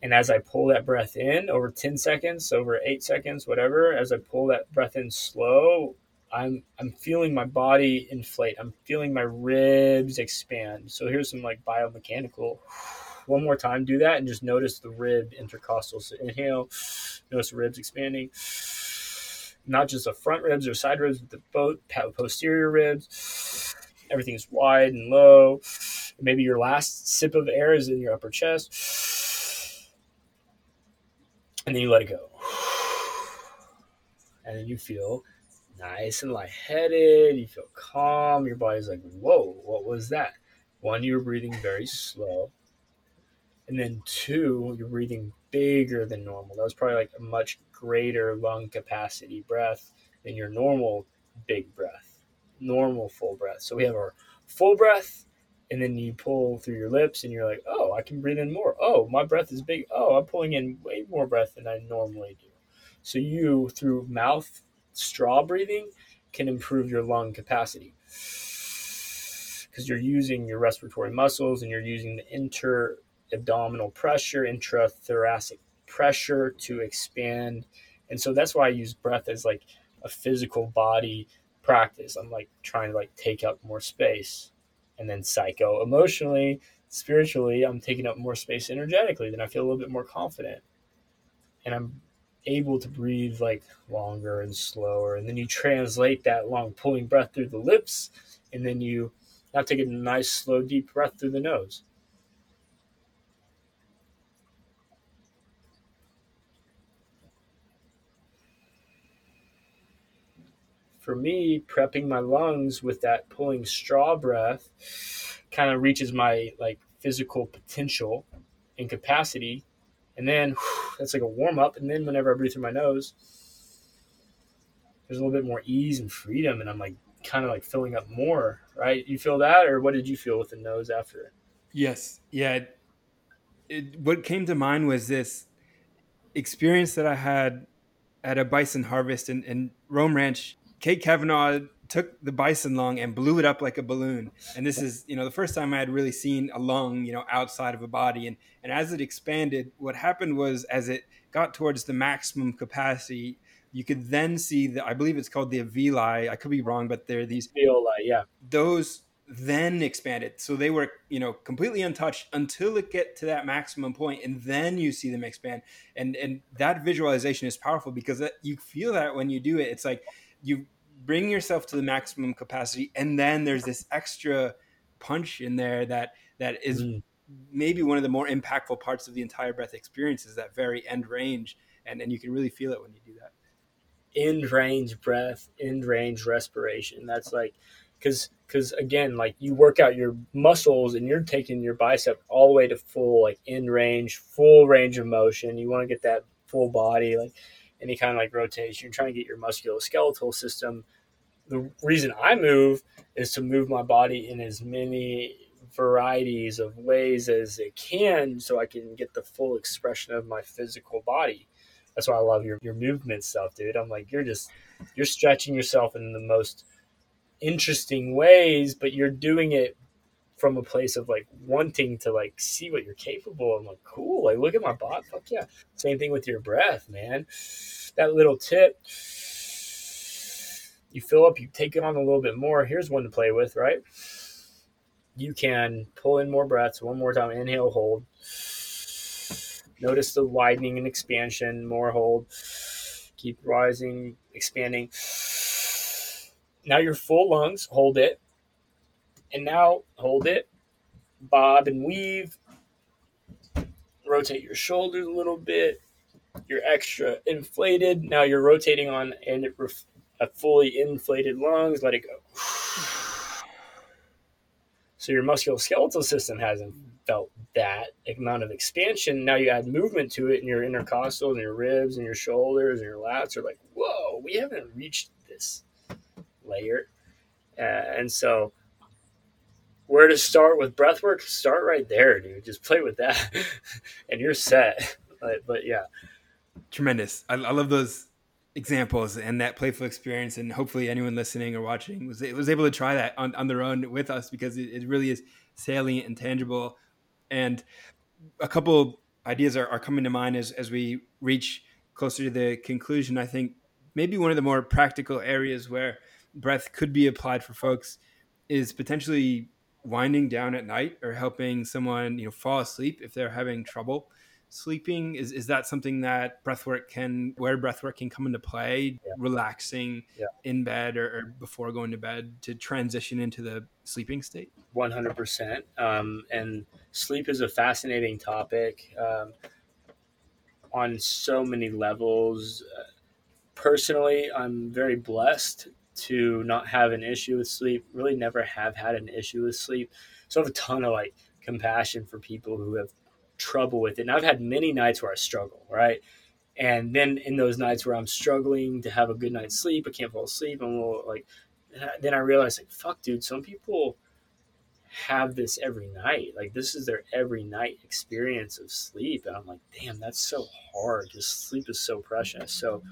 And as I pull that breath in over 10 seconds, over eight seconds, whatever, as I pull that breath in slow, I'm I'm feeling my body inflate. I'm feeling my ribs expand. So here's some like biomechanical. One more time, do that and just notice the rib intercostals. So inhale, notice the ribs expanding. Not just the front ribs or side ribs, but the both posterior ribs. Everything is wide and low. Maybe your last sip of air is in your upper chest. And then you let it go. And then you feel nice and lightheaded. You feel calm. Your body's like, whoa, what was that? One, you're breathing very slow. And then two, you're breathing bigger than normal. That was probably like a much greater lung capacity breath than your normal big breath, normal full breath. So we have our full breath, and then you pull through your lips and you're like, oh, I can breathe in more. Oh, my breath is big. Oh, I'm pulling in way more breath than I normally do. So you, through mouth straw breathing, can improve your lung capacity. because you're using your respiratory muscles and you're using the inter abdominal pressure, intrathoracic pressure to expand. And so that's why I use breath as like a physical body practice. I'm like trying to like take up more space. And then psycho emotionally, spiritually, I'm taking up more space energetically. Then I feel a little bit more confident. And I'm able to breathe like longer and slower. And then you translate that long pulling breath through the lips. And then you now take a nice, slow, deep breath through the nose. For me, prepping my lungs with that pulling straw breath kind of reaches my like physical potential and capacity. And then whew, that's like a warm up. And then whenever I breathe through my nose, there's a little bit more ease and freedom. And I'm like kind of like filling up more, right? You feel that? Or what did you feel with the nose after? Yes. Yeah. It, it, what came to mind was this experience that I had at a bison harvest in, in Roam Ranch Kate Kavanaugh took the bison lung and blew it up like a balloon. And this is, you know, the first time I had really seen a lung, you know, outside of a body. And and as it expanded, what happened was as it got towards the maximum capacity, you could then see the I believe it's called the alveoli. I could be wrong, but there are these alveoli, yeah. Those then expanded. So they were, you know, completely untouched until it get to that maximum point, and then you see them expand. And and that visualization is powerful because you feel that when you do it. It's like you bring yourself to the maximum capacity and then there's this extra punch in there that that is mm. maybe one of the more impactful parts of the entire breath experience is that very end range and and you can really feel it when you do that. End range breath end range respiration. That's like because because again like you work out your muscles and you're taking your bicep all the way to full like end range full range of motion. You want to get that full body like any kind of like rotation. You're trying to get your musculoskeletal system. The reason I move is to move my body in as many varieties of ways as it can so I can get the full expression of my physical body. That's why I love your, your movement stuff, dude. I'm like, you're just, you're stretching yourself in the most interesting ways, but you're doing it from a place of like wanting to like see what you're capable of. I'm like, cool. Like, look at my body. Fuck yeah. Same thing with your breath, man. That little tip, you fill up, you take it on a little bit more. Here's one to play with, right? You can pull in more breaths one more time. Inhale, hold. Notice the widening and expansion. More hold. Keep rising, expanding. Now your full lungs, hold it and now hold it, bob and weave, rotate your shoulders a little bit. You're extra inflated. Now you're rotating on and a fully inflated lungs. Let it go. So your musculoskeletal system hasn't felt that amount of expansion. Now you add movement to it, and your intercostals and your ribs and your shoulders and your lats are like, whoa, we haven't reached this layer. Uh, and so where to start with breath work, start right there, dude. Just play with that, and you're set. But, but yeah, tremendous. I, I, love those examples and that playful experience, and hopefully anyone listening or watching was was able to try that on, on their own with us because it, it really is salient and tangible. And a couple ideas are, are coming to mind as as we reach closer to the conclusion. I think maybe one of the more practical areas where breath could be applied for folks is potentially winding down at night or helping someone you know fall asleep if they're having trouble sleeping is, is that something that breathwork can where breathwork can come into play yeah. relaxing yeah. in bed or, or, before going to bed to transition into the sleeping state 100% um, and sleep is a fascinating topic um, on so many levels uh, personally i'm very blessed to not have an issue with sleep. Really, never have had an issue with sleep. So I have a ton of like compassion for people who have trouble with it. And I've had many nights where I struggle, right? And then in those nights where I'm struggling to have a good night's sleep, I can't fall asleep. I'm a little like, then I realize like, fuck, dude, some people have this every night. Like this is their every night experience of sleep. And I'm like, damn, that's so hard because sleep is so precious. So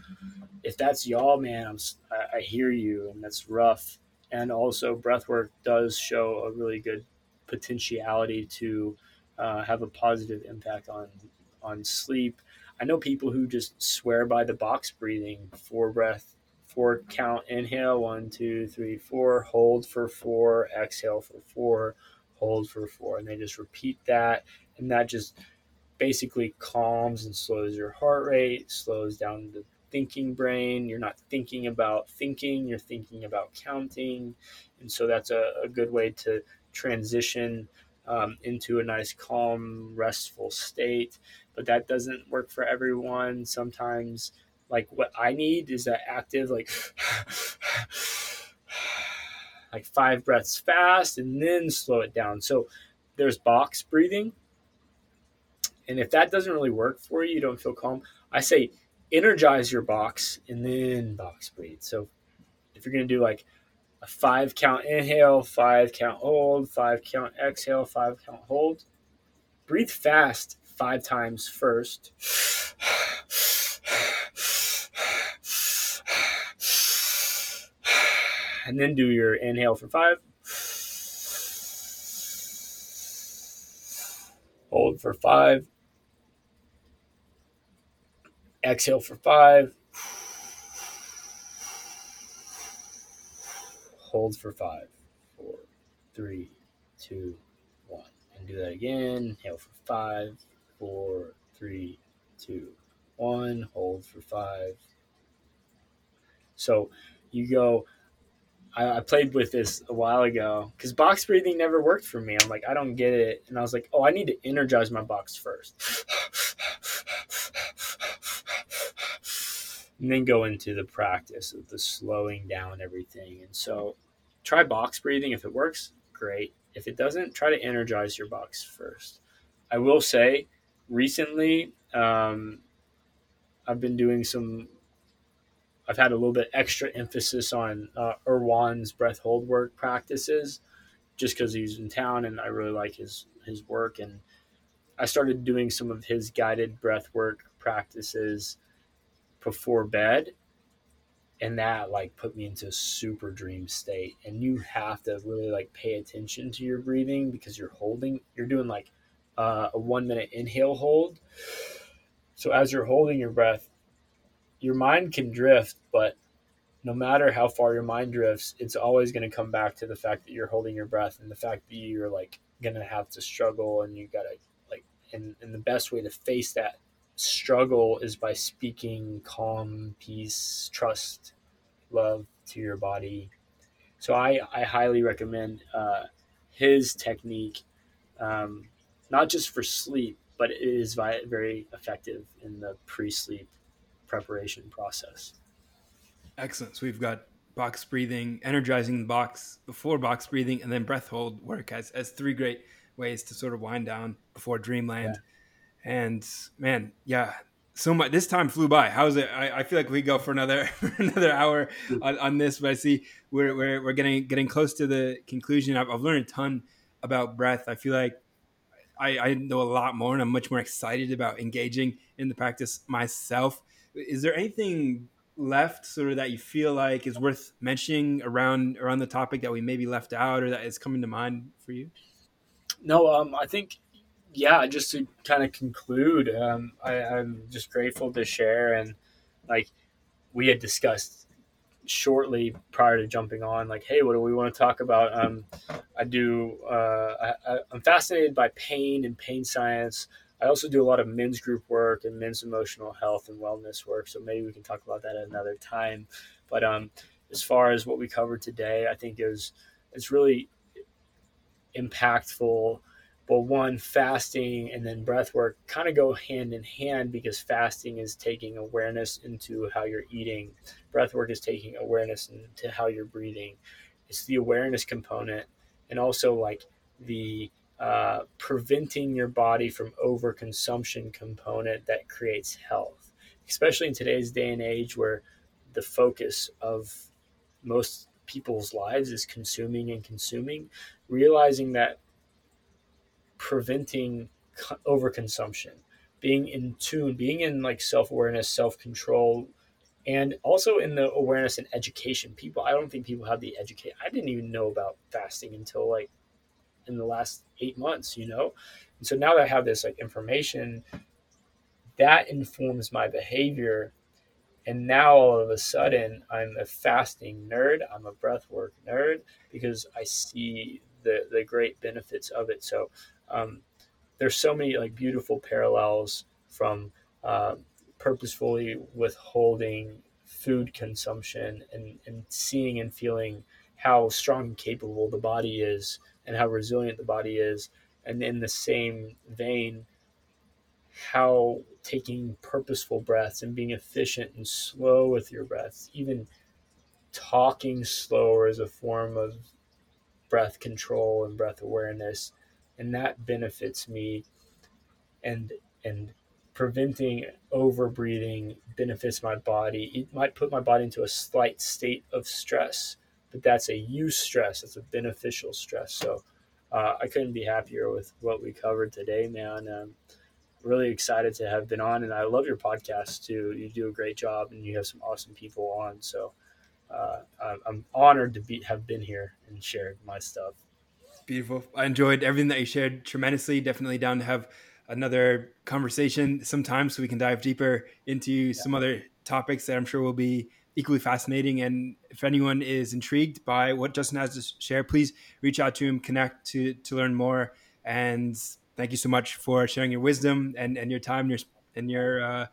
if that's y'all, man, I'm, I, I hear you and that's rough. and also breath work does show a really good potentiality to uh, have a positive impact on on sleep. I know people who just swear by the box breathing, four breath, four count, inhale, one, two, three, four, hold for four, exhale for four, hold for four, and they just repeat that, and that just basically calms and slows your heart rate, slows down the thinking brain. You're not thinking about thinking, you're thinking about counting. And so that's a, a good way to transition um, into a nice, calm, restful state. But that doesn't work for everyone. Sometimes, like what I need is that active, like, like five breaths fast and then slow it down. So there's box breathing. And if that doesn't really work for you, you don't feel calm, I say energize your box and then box breathe. So if you're going to do like a five count inhale, five count hold, five count exhale, five count hold, breathe fast five times first. And then do your inhale for five. Hold for five Exhale for five. Hold for five, four, three, two, one. And do that again. Inhale for five, four, three, two, one. Hold for five. So you go. I, I played with this a while ago because box breathing never worked for me. I'm like, I don't get it. And I was like, oh, I need to energize my box first. and then go into the practice of the slowing down everything. And so try box breathing. If it works, great. If it doesn't, try to energize your box first. I will say recently, um, I've been doing some, I've had a little bit extra emphasis on uh, Erwan's breath hold work practices just because he's in town and I really like his, his work. And I started doing some of his guided breath work practices before bed. And that like put me into a super dream state. And you have to really like pay attention to your breathing because you're holding you're doing like uh, a one minute inhale hold. So as you're holding your breath your mind can drift but no matter how far your mind drifts it's always going to come back to the fact that you're holding your breath and the fact that you're like going to have to struggle and you got to like and, and the best way to face that struggle is by speaking calm, peace, trust, love to your body. So I, I highly recommend uh, his technique, um, not just for sleep, but it is very effective in the pre-sleep preparation process. Excellent. So we've got box breathing, energizing the box before box breathing, and then breath hold work as, as three great ways to sort of wind down before dreamland. Yeah. And man, yeah, so much. This time flew by. How's it? I, I feel like we go for another another hour on, on, this, but I see we're, we're, we're getting getting close to the conclusion. I've, I've learned a ton about breath. I feel like I, I know a lot more, and I'm much more excited about engaging in the practice myself. Is there anything left, sort of that you feel like is worth mentioning around around the topic that we maybe left out, or that is coming to mind for you? No, um, I think yeah, just to kind of conclude, um, I, I'm just grateful to share and like we had discussed shortly prior to jumping on, like, hey, what do we want to talk about? Um, I do. Uh, I, I'm fascinated by pain and pain science. I also do a lot of men's group work and men's emotional health and wellness work. So maybe we can talk about that at another time. But um, as far as what we covered today, I think is it's really impactful well one fasting and then breath work kind of go hand in hand because fasting is taking awareness into how you're eating breath work is taking awareness into how you're breathing it's the awareness component and also like the uh, preventing your body from overconsumption component that creates health especially in today's day and age where the focus of most people's lives is consuming and consuming realizing that preventing overconsumption, being in tune, being in like self awareness, self control, and also in the awareness and education. People, I don't think people have the educate. I didn't even know about fasting until like in the last eight months, you know. And so now that I have this like information, that informs my behavior. And now all of a sudden, I'm a fasting nerd. I'm a breathwork nerd because I see the the great benefits of it. So um, there's so many like beautiful parallels from uh, purposefully withholding food consumption and, and seeing and feeling how strong and capable the body is and how resilient the body is. And in the same vein, how taking purposeful breaths and being efficient and slow with your breaths, even talking slower is a form of breath control and breath awareness. And that benefits me and and preventing overbreathing benefits my body. It might put my body into a slight state of stress, but that's a eustress. It's a beneficial stress. So uh, I couldn't be happier with what we covered today, man. Um, really excited to have been on, and I love your podcast too. You do a great job, and you have some awesome people on. So uh, I'm honored to be have been here and shared my stuff. Beautiful. I enjoyed everything that you shared tremendously. Definitely down to have another conversation sometime so we can dive deeper into yeah. some other topics that I'm sure will be equally fascinating. And if anyone is intrigued by what Justin has to share, please reach out to him, connect to to learn more. And thank you so much for sharing your wisdom and, and your time, and your and your uh,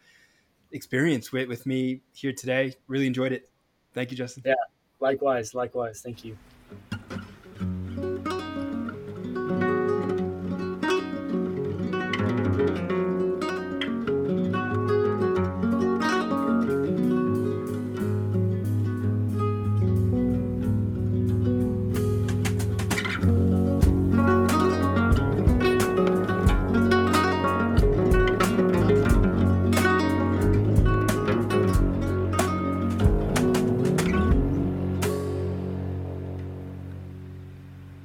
experience with, with me here today. Really enjoyed it. Thank you, Justin. Yeah, likewise, likewise. Thank you.